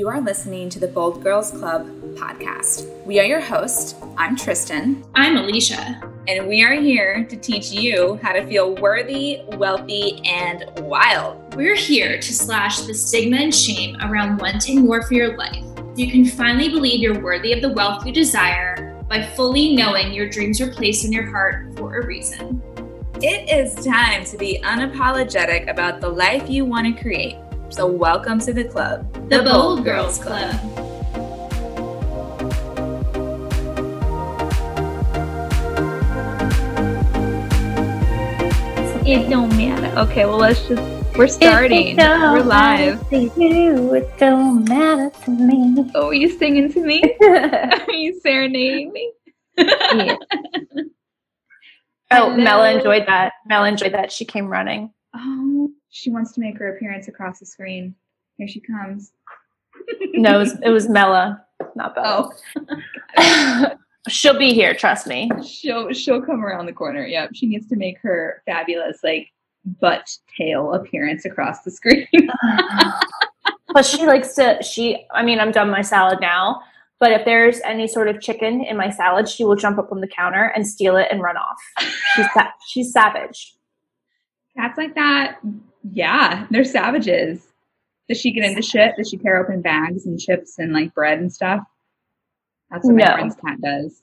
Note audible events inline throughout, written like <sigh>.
You are listening to the Bold Girls Club podcast. We are your hosts. I'm Tristan. I'm Alicia. And we are here to teach you how to feel worthy, wealthy, and wild. We're here to slash the stigma and shame around wanting more for your life. You can finally believe you're worthy of the wealth you desire by fully knowing your dreams were placed in your heart for a reason. It is time to be unapologetic about the life you want to create. So, welcome to the club, the, the Bold Girls Club. It don't matter. Okay, well, let's just. We're starting. We're live. You, it don't matter to me. Oh, are you singing to me? <laughs> are you serenading me? yeah. <laughs> Oh, Mela enjoyed that. Mela enjoyed that. She came running. Oh, she wants to make her appearance across the screen. Here she comes. no, it was, it was Mela, not Bella. Oh. <laughs> she'll be here, trust me. She'll she'll come around the corner. Yep. She needs to make her fabulous like butt tail appearance across the screen. <laughs> Plus she likes to she I mean, I'm done my salad now. But if there's any sort of chicken in my salad, she will jump up on the counter and steal it and run off. She's sa- she's savage. Cats like that, yeah, they're savages. Does she get into shit? Does she tear open bags and chips and like bread and stuff? That's what no. my friend's cat does.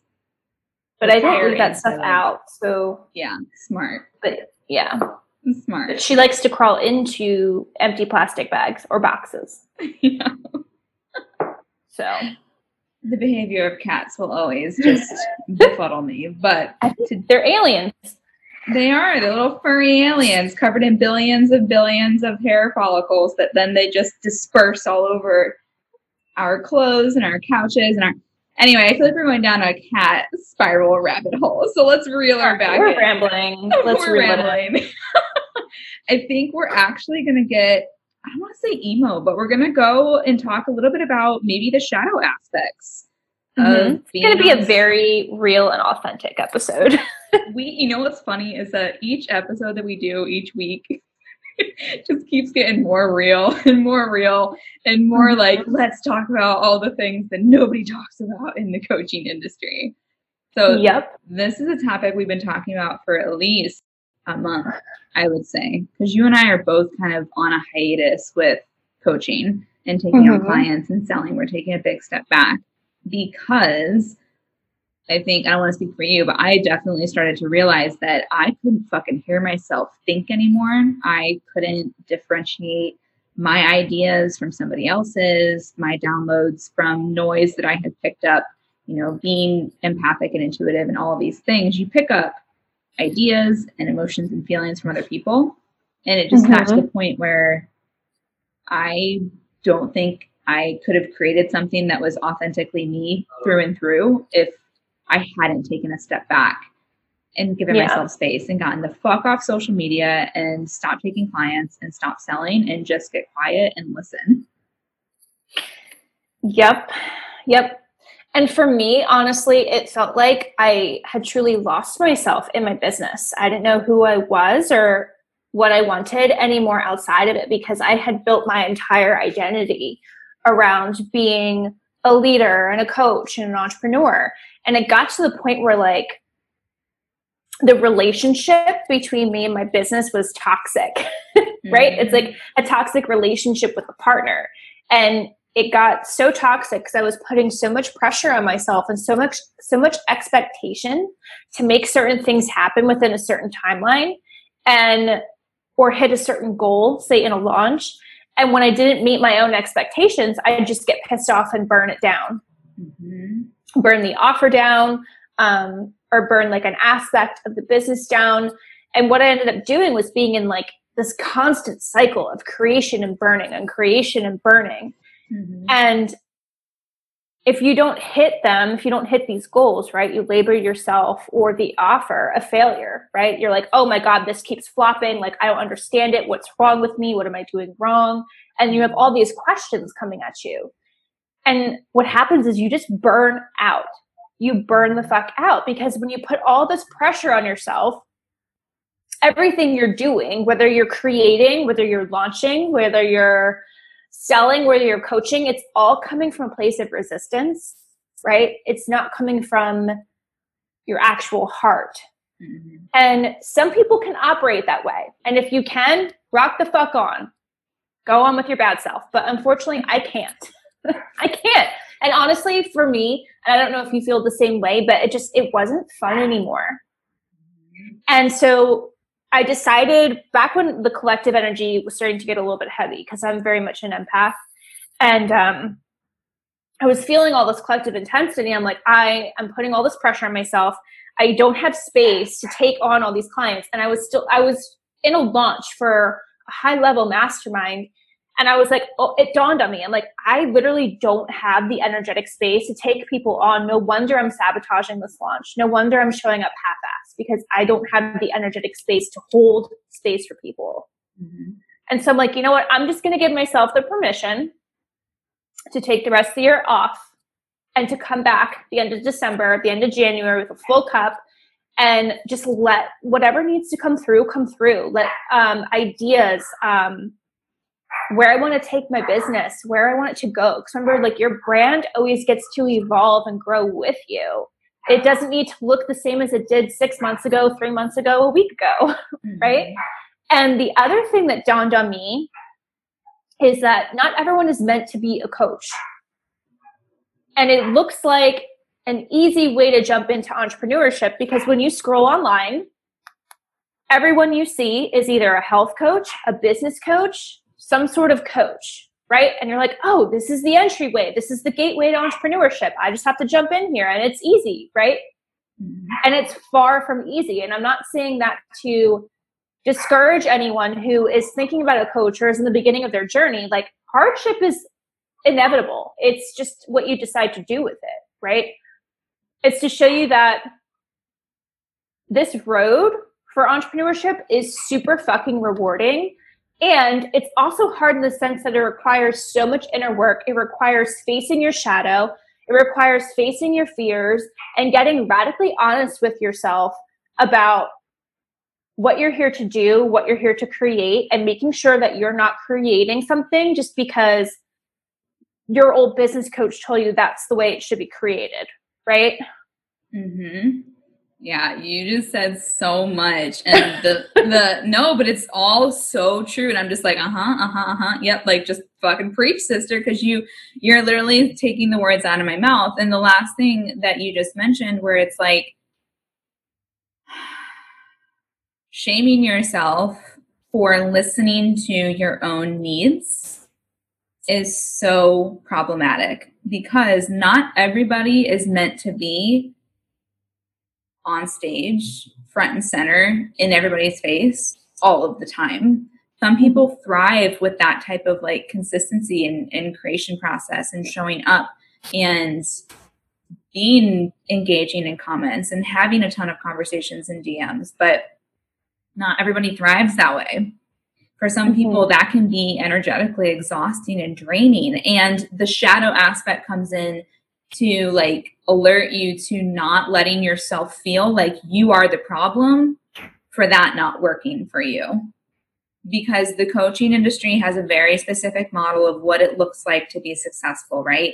But I don't leave that stuff out. So yeah, smart. But yeah, smart. But she likes to crawl into empty plastic bags or boxes. yeah. <laughs> So the behavior of cats will always just befuddle me. But to, they're aliens. They are. the little furry aliens covered in billions of billions of hair follicles that then they just disperse all over our clothes and our couches and our. Anyway, I feel like we're going down a cat spiral rabbit hole. So let's reel our back. We're in. rambling. <laughs> Let's we're rambling. <laughs> I think we're actually going to get I don't want to say emo, but we're gonna go and talk a little bit about maybe the shadow aspects. Mm-hmm. It's gonna be a very real and authentic episode. <laughs> we, you know, what's funny is that each episode that we do each week <laughs> just keeps getting more real <laughs> and more real and more mm-hmm. like let's talk about all the things that nobody talks about in the coaching industry. So, yep, this is a topic we've been talking about for at least a month, I would say, because you and I are both kind of on a hiatus with coaching and taking mm-hmm. on clients and selling. We're taking a big step back because I think I don't want to speak for you, but I definitely started to realize that I couldn't fucking hear myself think anymore. I couldn't differentiate my ideas from somebody else's, my downloads from noise that I had picked up, you know, being empathic and intuitive and all of these things. You pick up ideas and emotions and feelings from other people. And it just mm-hmm. got to the point where I don't think I could have created something that was authentically me through and through if I hadn't taken a step back and given yeah. myself space and gotten the fuck off social media and stop taking clients and stop selling and just get quiet and listen. Yep. Yep. And for me, honestly, it felt like I had truly lost myself in my business. I didn't know who I was or what I wanted anymore outside of it because I had built my entire identity around being a leader and a coach and an entrepreneur. And it got to the point where, like, the relationship between me and my business was toxic, <laughs> right? Mm-hmm. It's like a toxic relationship with a partner. And it got so toxic because I was putting so much pressure on myself and so much so much expectation to make certain things happen within a certain timeline and or hit a certain goal, say in a launch. And when I didn't meet my own expectations, I'd just get pissed off and burn it down. Mm-hmm. Burn the offer down, um, or burn like an aspect of the business down. And what I ended up doing was being in like this constant cycle of creation and burning and creation and burning Mm-hmm. And if you don't hit them, if you don't hit these goals, right, you label yourself or the offer a failure, right? You're like, oh my God, this keeps flopping. Like, I don't understand it. What's wrong with me? What am I doing wrong? And you have all these questions coming at you. And what happens is you just burn out. You burn the fuck out because when you put all this pressure on yourself, everything you're doing, whether you're creating, whether you're launching, whether you're selling, whether you're coaching, it's all coming from a place of resistance, right? It's not coming from your actual heart. Mm-hmm. And some people can operate that way. And if you can, rock the fuck on. Go on with your bad self. But unfortunately, I can't. <laughs> I can't. And honestly, for me, and I don't know if you feel the same way, but it just it wasn't fun anymore. And so I decided back when the collective energy was starting to get a little bit heavy because I'm very much an empath, and um, I was feeling all this collective intensity. I'm like, I am putting all this pressure on myself. I don't have space to take on all these clients, and I was still I was in a launch for a high level mastermind and I was like, oh, it dawned on me. I'm like, I literally don't have the energetic space to take people on. No wonder I'm sabotaging this launch. No wonder I'm showing up half assed because I don't have the energetic space to hold space for people. Mm-hmm. And so I'm like, you know what? I'm just going to give myself the permission to take the rest of the year off and to come back the end of December, the end of January with a full cup and just let whatever needs to come through come through. Let um, ideas, um, where I want to take my business, where I want it to go. Because remember, like your brand always gets to evolve and grow with you. It doesn't need to look the same as it did six months ago, three months ago, a week ago, <laughs> mm-hmm. right? And the other thing that dawned on me is that not everyone is meant to be a coach. And it looks like an easy way to jump into entrepreneurship because when you scroll online, everyone you see is either a health coach, a business coach, some sort of coach, right? And you're like, oh, this is the entryway. This is the gateway to entrepreneurship. I just have to jump in here and it's easy, right? Mm-hmm. And it's far from easy. And I'm not saying that to discourage anyone who is thinking about a coach or is in the beginning of their journey. Like hardship is inevitable. It's just what you decide to do with it, right? It's to show you that this road for entrepreneurship is super fucking rewarding and it's also hard in the sense that it requires so much inner work. It requires facing your shadow, it requires facing your fears and getting radically honest with yourself about what you're here to do, what you're here to create, and making sure that you're not creating something just because your old business coach told you that's the way it should be created, right? Mhm. Yeah, you just said so much. And the the <laughs> no, but it's all so true. And I'm just like, uh-huh, uh-huh, uh-huh. Yep, like just fucking preach, sister, because you you're literally taking the words out of my mouth. And the last thing that you just mentioned, where it's like <sighs> shaming yourself for listening to your own needs is so problematic because not everybody is meant to be on stage, front and center, in everybody's face all of the time. Some people thrive with that type of like consistency and, and creation process and showing up and being engaging in comments and having a ton of conversations and DMs, but not everybody thrives that way. For some mm-hmm. people, that can be energetically exhausting and draining. And the shadow aspect comes in to like alert you to not letting yourself feel like you are the problem for that not working for you. Because the coaching industry has a very specific model of what it looks like to be successful, right?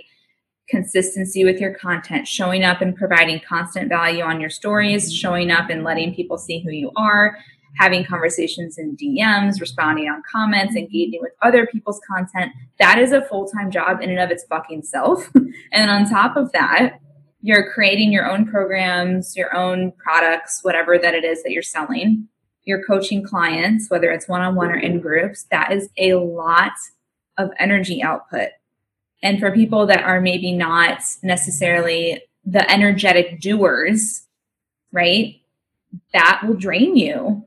Consistency with your content, showing up and providing constant value on your stories, showing up and letting people see who you are, having conversations in DMs, responding on comments, engaging with other people's content. That is a full time job in and of its fucking self. <laughs> and on top of that, you're creating your own programs, your own products, whatever that it is that you're selling. You're coaching clients, whether it's one on one or in groups. That is a lot of energy output. And for people that are maybe not necessarily the energetic doers, right? That will drain you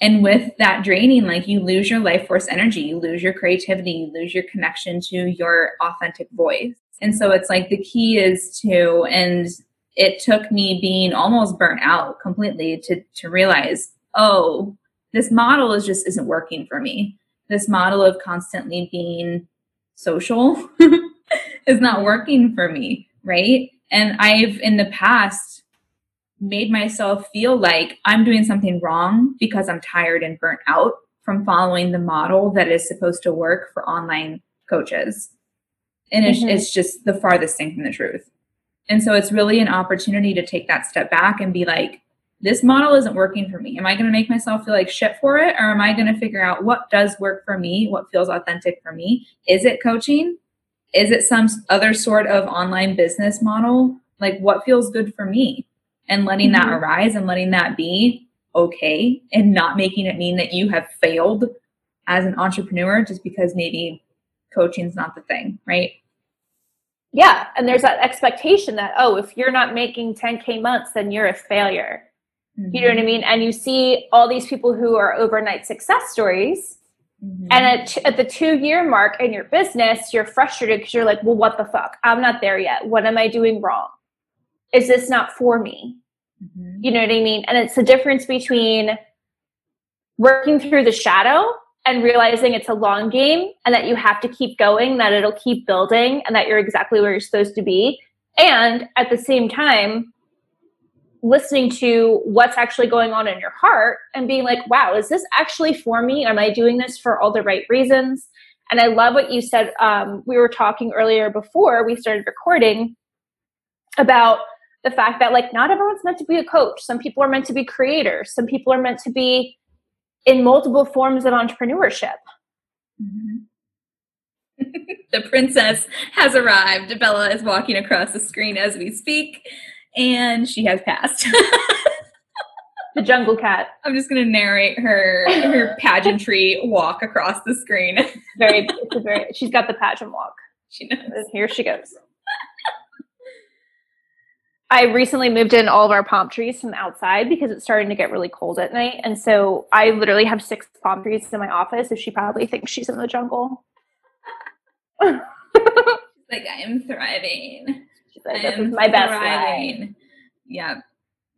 and with that draining like you lose your life force energy you lose your creativity you lose your connection to your authentic voice. And so it's like the key is to and it took me being almost burnt out completely to to realize oh this model is just isn't working for me. This model of constantly being social <laughs> is not working for me right? And i've in the past made myself feel like I'm doing something wrong because I'm tired and burnt out from following the model that is supposed to work for online coaches. And it's, Mhm. it's just the farthest thing from the truth. And so it's really an opportunity to take that step back and be like, this model isn't working for me. Am I going to make myself feel like shit for it? Or am I going to figure out what does work for me? What feels authentic for me? Is it coaching? Is it some other sort of online business model? Like what feels good for me? And letting that Mhm. arise and letting that be okay and not making it mean that you have failed as an entrepreneur just because maybe coaching's not the thing, right? Yeah. And there's that expectation that, oh, if you're not making 10K months, then you're a failure. You know what I mean? And you see all these people who are overnight success stories. Mhm. And at, at the two year mark in your business, you're frustrated because you're like, well, what the fuck? I'm not there yet. What am I doing wrong? Is this not for me? Mhm. You know what I mean? And it's the difference between working through the shadow and realizing it's a long game and that you have to keep going, that it'll keep building, and that you're exactly where you're supposed to be. And at the same time, listening to what's actually going on in your heart and being like, wow, is this actually for me? Am I doing this for all the right reasons? And I love what you said. Um, we were talking earlier before we started recording about the fact that like not everyone's meant to be a coach some people are meant to be creators some people are meant to be in multiple forms of entrepreneurship Mhm. <laughs> the princess has arrived. Bella is walking across the screen as we speak, and she has passed. <laughs> the jungle cat I'm just going to narrate her her pageantry walk across the screen. very <laughs> very she's got the pageant walk she knows. here she goes I recently moved in all of our palm trees from outside because it's starting to get really cold at night. And so I literally have six palm trees in my office. So she probably thinks she's in the jungle. Like I am thriving. She's like, this is my best life. Yeah.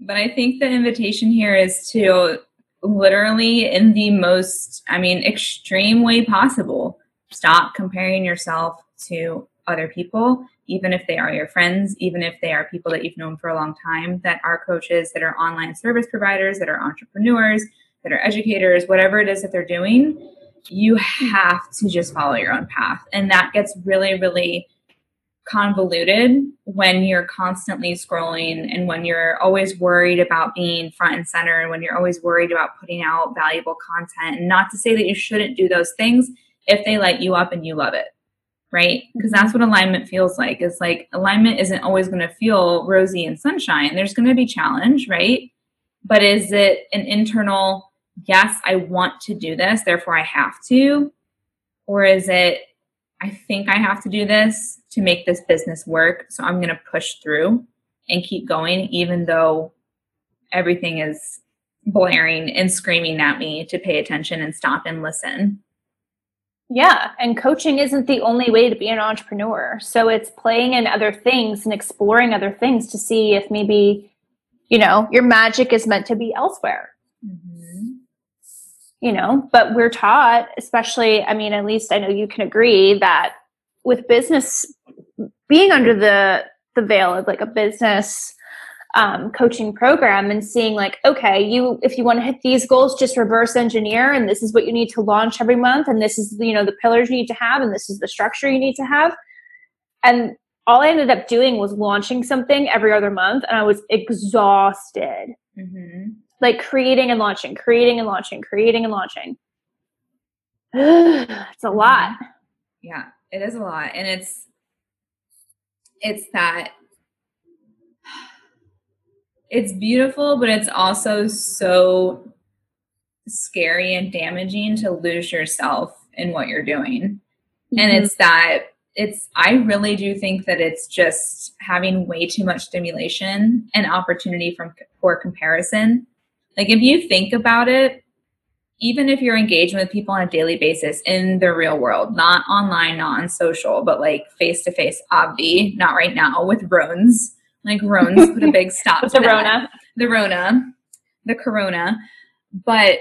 But I think the invitation here is to literally, in the most, I mean, extreme way possible, stop comparing yourself to other people, even if they are your friends, even if they are people that you've known for a long time, that are coaches, that are online service providers, that are entrepreneurs, that are educators, whatever it is that they're doing. You have to just follow your own path. And that gets really, really convoluted when you're constantly scrolling and when you're always worried about being front and center and when you're always worried about putting out valuable content. And not to say that you shouldn't do those things if they light you up and you love it, right? Because that's what alignment feels like. It's like alignment isn't always going to feel rosy and sunshine. There's going to be challenge, right? But is it an internal, yes, I want to do this, therefore I have to? Or is it, I think I have to do this to make this business work. So I'm going to push through and keep going, even though everything is blaring and screaming at me to pay attention and stop and listen. Yeah, and coaching isn't the only way to be an entrepreneur. So it's playing in other things and exploring other things to see if maybe, you know, your magic is meant to be elsewhere. Mm-hmm. You know, but we're taught, especially, I mean, at least I know you can agree that with business being under the the veil of like a business um, coaching program and seeing like okay you if you want to hit these goals just reverse engineer and this is what you need to launch every month and this is you know the pillars you need to have and this is the structure you need to have and all i ended up doing was launching something every other month and i was exhausted Mm-hmm. like creating and launching creating and launching creating and launching <sighs> it's a lot Yeah, it is a lot. And it's, it's that it's beautiful, but it's also so scary and damaging to lose yourself in what you're doing. And Mhm. it's that it's I really do think that it's just having way too much stimulation and opportunity from for comparison. Like if you think about it, even if you're engaging with people on a daily basis in the real world, not online, not on social, but like face to face, obvi, not right now with Rones. Like Rones put a big stop <laughs> to the that rona the Rona, the Corona, but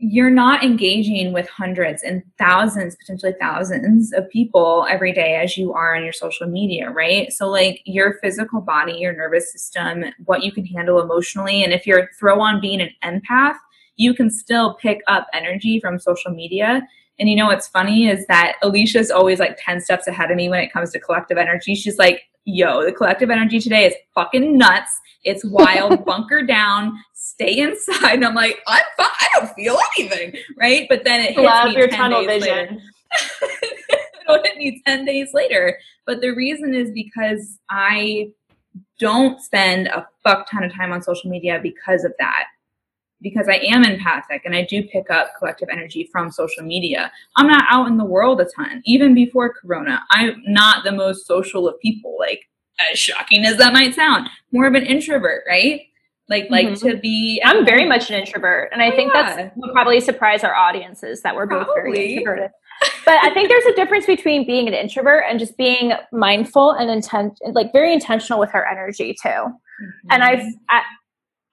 you're not engaging with hundreds and thousands, potentially thousands of people every day as you are on your social media, right? So, like your physical body, your nervous system, what you can handle emotionally. And if you're throw on being an empath, you can still pick up energy from social media And you know what's funny is that Alicia's always like 10 steps ahead of me when it comes to collective energy. She's like, yo, the collective energy today is fucking nuts. It's wild, <laughs> bunker down, stay inside. And I'm like, I'm fine. I don't feel anything. Right. But then it hits Love me your 10 tunnel days vision. later. <laughs> It'll hit me 10 days later. But the reason is because I don't spend a fuck ton of time on social media because of that. Because I am empathic and I do pick up collective energy from social media. I'm not out in the world a ton. Even before Corona, I'm not the most social of people. Like, as shocking as that might sound, more of an introvert, right? Like, like Mhm. to be. I'm very much an introvert, and I Oh, think that's will probably surprise our audiences that we're both very introverted. <laughs> But I think there's a difference between being an introvert and just being mindful and intent, like very intentional with our energy too. Mhm. And I've, I,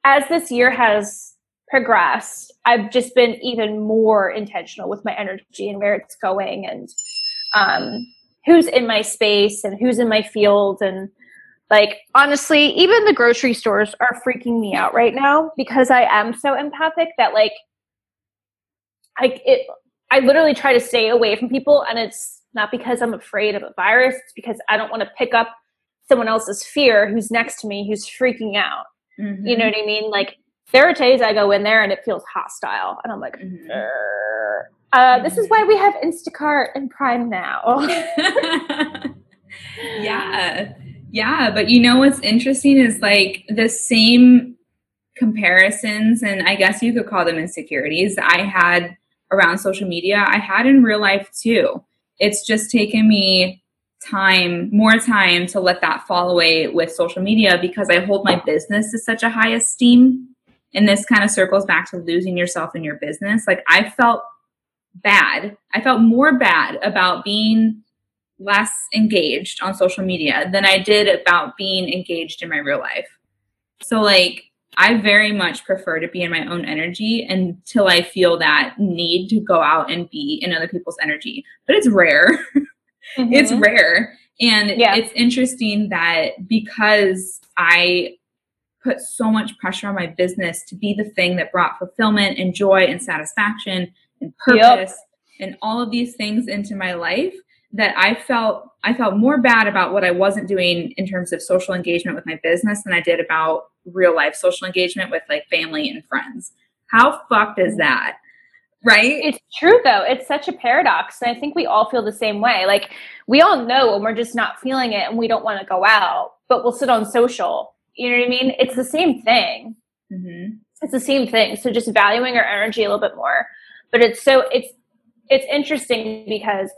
as this year has progressed, I've just been even more intentional with my energy and where it's going and um, who's in my space and who's in my field. And like, honestly, even the grocery stores are freaking me out right now because I am so empathic that like, I, it, I literally try to stay away from people and it's not because I'm afraid of a virus. It's because I don't want to pick up someone else's fear who's next to me who's freaking out. Mhm. You know what I mean? Like there are days I go in there and it feels hostile, and I'm like, Mhm. Uh, this is why we have Instacart and Prime now. <laughs> yeah. Yeah. But you know what's interesting is like the same comparisons, and I guess you could call them insecurities I had around social media, I had in real life too. It's just taken me time, more time to let that fall away with social media because I hold my business to such a high esteem. And this kind of circles back to losing yourself in your business. Like I felt bad. I felt more bad about being less engaged on social media than I did about being engaged in my real life. So, like, I very much prefer to be in my own energy until I feel that need to go out and be in other people's energy. But it's rare. <laughs> it's Mhm. rare. And Yeah. it's interesting that because I put so much pressure on my business to be the thing that brought fulfillment and joy and satisfaction and Yep. purpose and all of these things into my life that I felt I felt more bad about what I wasn't doing in terms of social engagement with my business than I did about real life social engagement with like family and friends. How fucked is that? Right? It's true though. It's such a paradox. And I think we all feel the same way. Like we all know when we're just not feeling it and we don't want to go out, but we'll sit on social. You know what I mean? It's the same thing. Mhm. It's the same thing. So just valuing our energy a little bit more. But it's so it's it's interesting because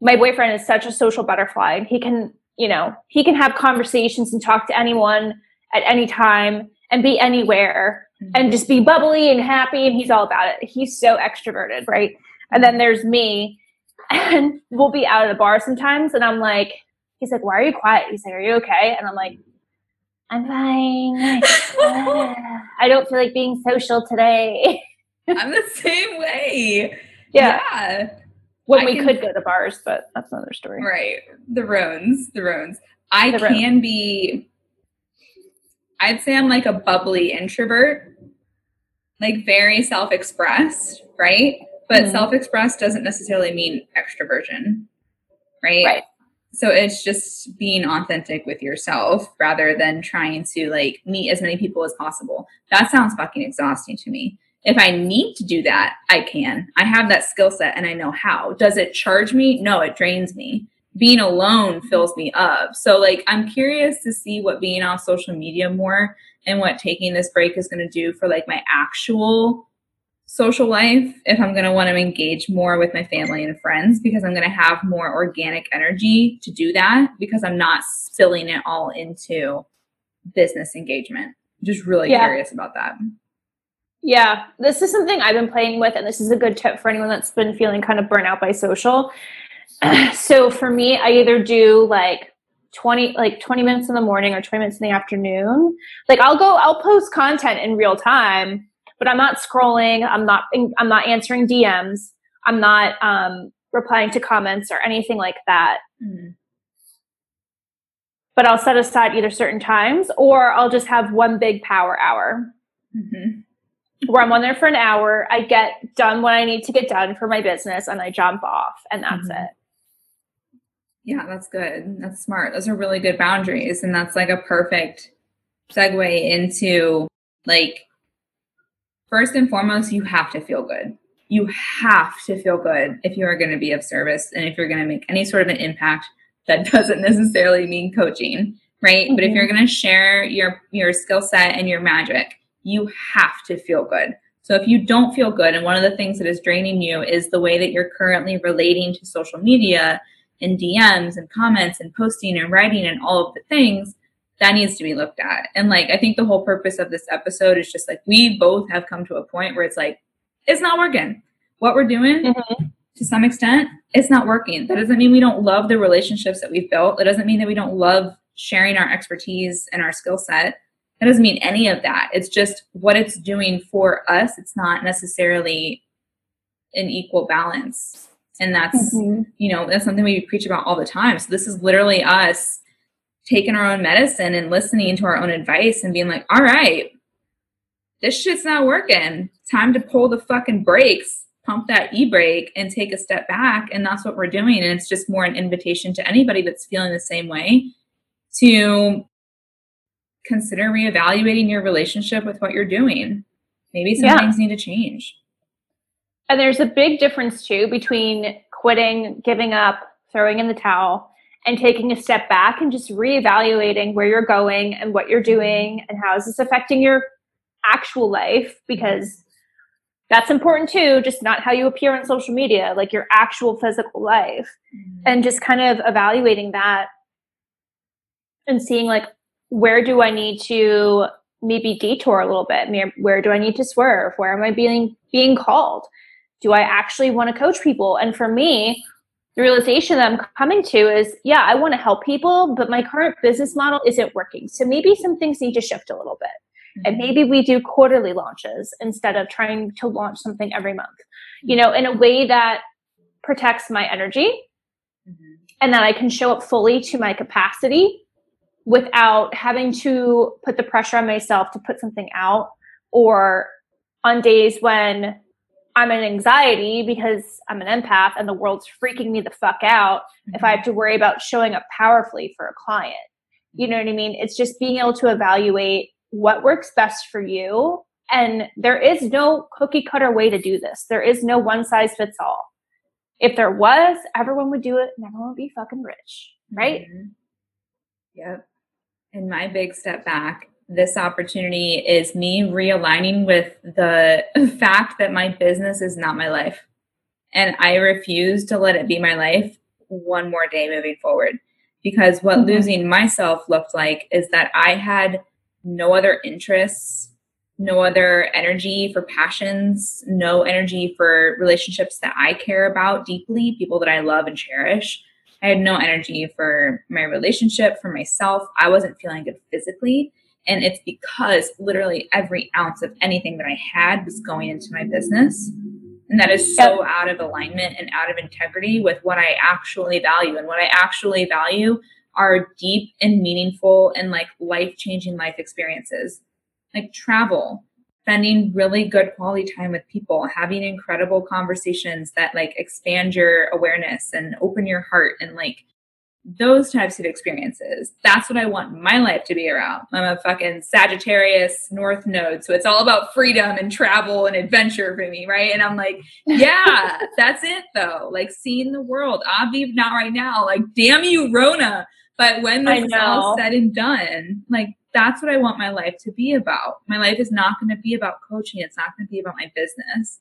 my boyfriend is such a social butterfly and he can, you know, he can have conversations and talk to anyone at any time and be anywhere and just be bubbly and happy and he's all about it. He's so extroverted, right? And then there's me <laughs> and we'll be out at a bar sometimes and I'm like he's like, Why are you quiet? He's like, Are you okay? And I'm like, I'm fine. I don't feel like being social today. I'm the same way. yeah. Yeah. When I we can- could go to bars, but that's another story. Right. The roans. The roans. I The can be I'd say I'm like a bubbly introvert. Like very self-expressed, right? But Mhm. self-expressed doesn't necessarily mean extroversion. Right? Right. So it's just being authentic with yourself rather than trying to like meet as many people as possible. That sounds fucking exhausting to me. If I need to do that, I can. I have that skill set and I know how. Does it charge me? No, it drains me. Being alone fills me up. So like I'm curious to see what being off social media more and what taking this break is going to do for like my actual social life if I'm going to want to engage more with my family and friends because I'm going to have more organic energy to do that because I'm not spilling it all into business engagement. Just really Yeah. curious about that. Yeah, this is something I've been playing with, and this is a good tip for anyone that's been feeling kind of burnt out by social. <clears throat> so for me, I either do like 20 like 20 minutes in the morning or 20 minutes in the afternoon. Like I'll go I'll post content in real time, but I'm not scrolling, I'm not I'm not answering DMs, I'm not um replying to comments or anything like that. Mm. But I'll set aside either certain times or I'll just have one big power hour. hmm where I'm on there for an hour. I get done what I need to get done for my business and I jump off and that's mm-hmm. it. Yeah, that's good. That's smart. Those are really good boundaries. And that's like a perfect segue into like, first and foremost, you have to feel good. You have to feel good if you are going to be of service and if you're going to make any sort of an impact that <laughs> doesn't necessarily mean coaching, right? Mm-hmm. But if you're mm-hmm. going to share your your skill set and your magic, you have to feel good. So if you don't feel good and one of the things that is draining you is the way that you're currently relating to social media and DMs and comments and posting and writing and all of the things, that needs to be looked at. And like I think the whole purpose of this episode is just like we both have come to a point where it's like it's not working. What we're doing mm-hmm. to some extent, it's not working. That doesn't mean we don't love the relationships that we've built. It doesn't mean that we don't love sharing our expertise and our skill set. That doesn't mean any of that. It's just what it's doing for us. It's not necessarily an equal balance and that's mm-hmm. you know that's something we preach about all the time so this is literally us taking our own medicine and listening to our own advice and being like all right this shit's not working. Time to pull the fucking brakes pump that e-brake and take a step back. And that's what we're doing. And it's just more an invitation to anybody that's feeling the same way to consider reevaluating your relationship with what you're doing. Maybe some yeah. things need to change. And there's a big difference too between quitting, giving up, throwing in the towel, and taking a step back and just reevaluating where you're going and what you're doing and how is this affecting your actual life? Because that's important too just not how you appear on social media like your actual physical life. Mm-hmm. and just kind of evaluating that and seeing like where do i need to maybe detour a little bit? Where do i need to swerve? Where am i being being called? Do I actually want to coach people? And for me, the realization that I'm coming to is yeah, I want to help people, but my current business model isn't working. So maybe some things need to shift a little bit. Mm-hmm. And maybe we do quarterly launches instead of trying to launch something every month, you know, in a way that protects my energy mm-hmm. and that I can show up fully to my capacity without having to put the pressure on myself to put something out or on days when I'm an anxiety because I'm an empath and the world's freaking me the fuck out mm-hmm. if I have to worry about showing up powerfully for a client. You know what I mean? It's just being able to evaluate what works best for you. And there is no cookie cutter way to do this. There is no one size fits all. If there was, everyone would do it and everyone would be fucking rich, right? Mm-hmm. Yep. And my big step back this opportunity is me realigning with the <laughs> fact that my business is not my life. And I refuse to let it be my life one more day moving forward. Because what mm-hmm. losing myself looked like is that I had no other interests, no other energy for passions, no energy for relationships that I care about deeply, people that I love and cherish. I had no energy for my relationship, for myself. I wasn't feeling good physically. And it's because literally every ounce of anything that I had was going into my business. And that is so out of alignment and out of integrity with what I actually value. And what I actually value are deep and meaningful and like life changing life experiences, like travel, spending really good quality time with people, having incredible conversations that like expand your awareness and open your heart and like those types of experiences. That's what I want my life to be around. I'm a fucking Sagittarius North Node, so it's all about freedom and travel and adventure for me, right? And I'm like, <laughs> yeah, that's it though. Like seeing the world. Obvi, not right now. Like, damn you, Rona. But when this is all said and done, like that's what I want my life to be about. My life is not going to be about coaching. It's not going to be about my business.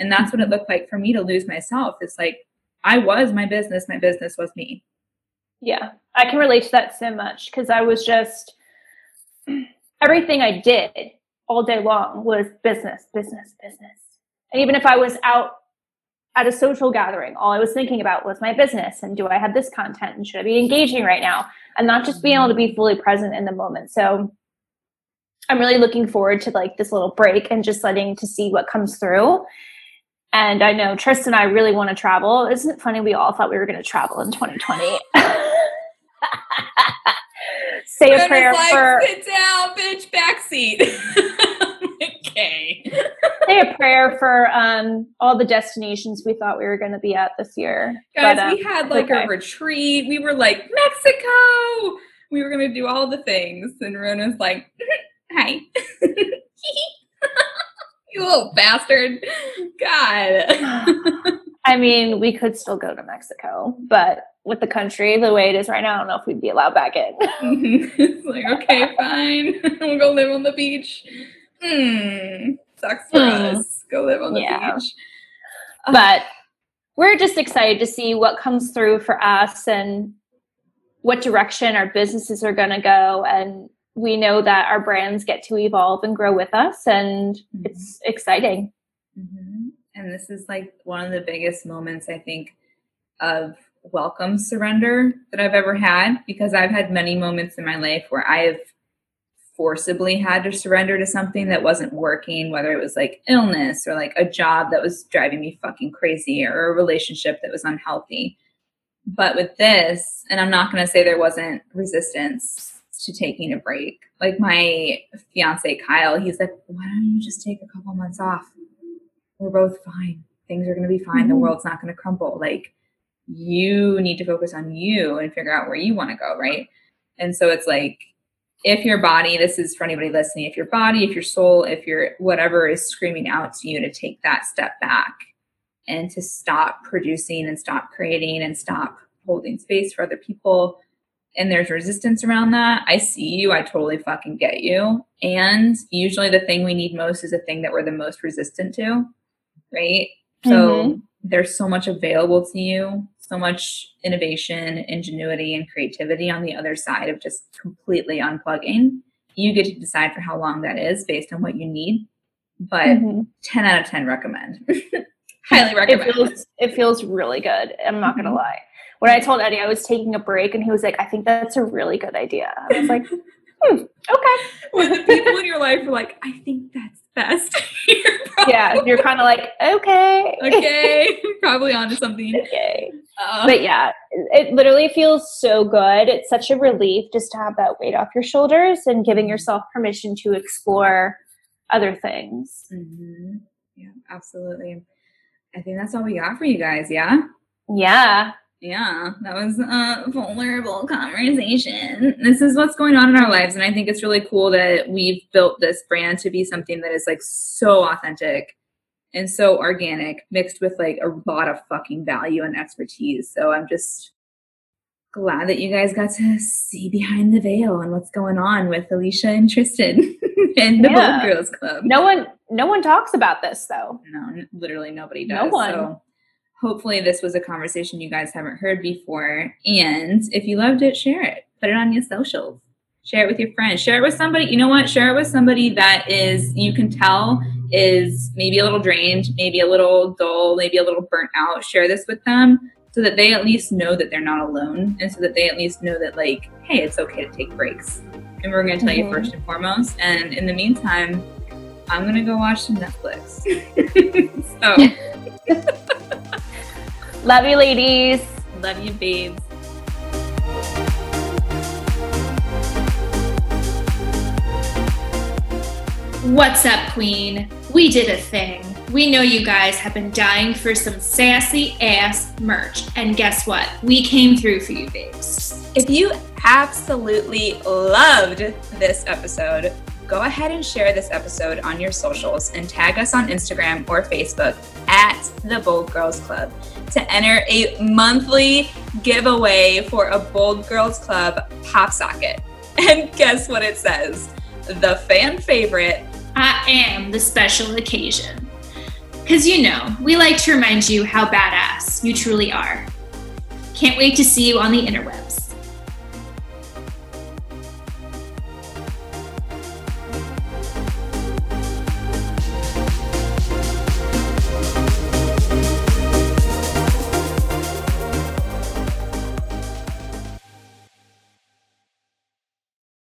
And that's what it looked like for me to lose myself. It's like I was my business. My business was me. Yeah, I can relate to that so much because I was just <clears throat> everything I did all day long was business, business, business. And even if I was out at a social gathering, all I was thinking about was my business and do I have this content and should I be engaging right now? And not just being able to be fully present in the moment. So I'm really looking forward to like this little break and just letting to see what comes through and I know Tristan and I really want to travel. Isn't it funny? We all thought we were going to travel in 2020. <laughs> Say a prayer like, for. Sit down, bitch. Backseat. <laughs> okay. say a prayer for um, all the destinations we thought we were going to be at this year. Guys, but, um, we had like okay. a retreat. We were like Mexico. We were going to do all the things, and Rona's like, <laughs> "Hi, <laughs> you little bastard." God. <sighs> I mean, we could still go to Mexico, but with the country the way it is right now, I don't know if we'd be allowed back in. <laughs> it's like, okay, <laughs> fine. <laughs> we'll go live on the beach. Hmm. Sucks for mm. us. Go live on the yeah. beach. But we're just excited to see what comes through for us and what direction our businesses are going to go. And we know that our brands get to evolve and grow with us, and mm-hmm. it's exciting. Mm-hmm. And this is like one of the biggest moments, I think, of welcome surrender that I've ever had because I've had many moments in my life where I've forcibly had to surrender to something that wasn't working, whether it was like illness or like a job that was driving me fucking crazy or a relationship that was unhealthy. But with this, and I'm not going to say there wasn't resistance to taking a break. Like my fiance Kyle, he's like, why don't you just take a couple months off? We're both fine. Things are going to be fine. Mm-hmm. The world's not going to crumble. Like, you need to focus on you and figure out where you want to go, right? And so it's like, if your body, this is for anybody listening, if your body, if your soul, if your whatever is screaming out to you to take that step back and to stop producing and stop creating and stop holding space for other people, and there's resistance around that, I see you. I totally fucking get you. And usually the thing we need most is the thing that we're the most resistant to, right? So mm-hmm. there's so much available to you so much innovation, ingenuity, and creativity on the other side of just completely unplugging. You get to decide for how long that is based on what you need. But mm-hmm. 10 out of 10 recommend. <laughs> Highly recommend. It feels, it feels really good. I'm not mm-hmm. going to lie. When I told Eddie I was taking a break, and he was like, I think that's a really good idea. I was like, <laughs> hmm, okay. When the people in your life are like, I think that's best. <laughs> yeah, you're kind of like, okay. Okay, <laughs> probably onto something. Okay. Uh, but yeah, it literally feels so good. It's such a relief just to have that weight off your shoulders and giving mm-hmm. yourself permission to explore other things. Mm-hmm. Yeah, absolutely. I think that's all we got for you guys. Yeah. Yeah. Yeah, that was a vulnerable conversation. This is what's going on in our lives. And I think it's really cool that we've built this brand to be something that is like so authentic and so organic, mixed with like a lot of fucking value and expertise. So I'm just glad that you guys got to see behind the veil and what's going on with Alicia and Tristan <laughs> and the yeah. Bold Girls Club. No one, no one talks about this though. No, literally nobody does. No one. So hopefully, this was a conversation you guys haven't heard before. And if you loved it, share it. Put it on your socials. Share it with your friends. Share it with somebody. You know what? Share it with somebody that is you can tell is maybe a little drained, maybe a little dull, maybe a little burnt out, share this with them so that they at least know that they're not alone and so that they at least know that, like, hey, it's okay to take breaks. And we're going to tell mm-hmm. you first and foremost. And in the meantime, I'm going to go watch some Netflix. <laughs> <laughs> so, <laughs> love you, ladies. Love you, babes. What's up, Queen? We did a thing. We know you guys have been dying for some sassy ass merch. And guess what? We came through for you, babes. If you absolutely loved this episode, go ahead and share this episode on your socials and tag us on Instagram or Facebook at the Bold Girls Club to enter a monthly giveaway for a Bold Girls Club pop socket. <laughs> And guess what it says? The fan favorite I am the special occasion. Because you know, we like to remind you how badass you truly are. Can't wait to see you on the interweb.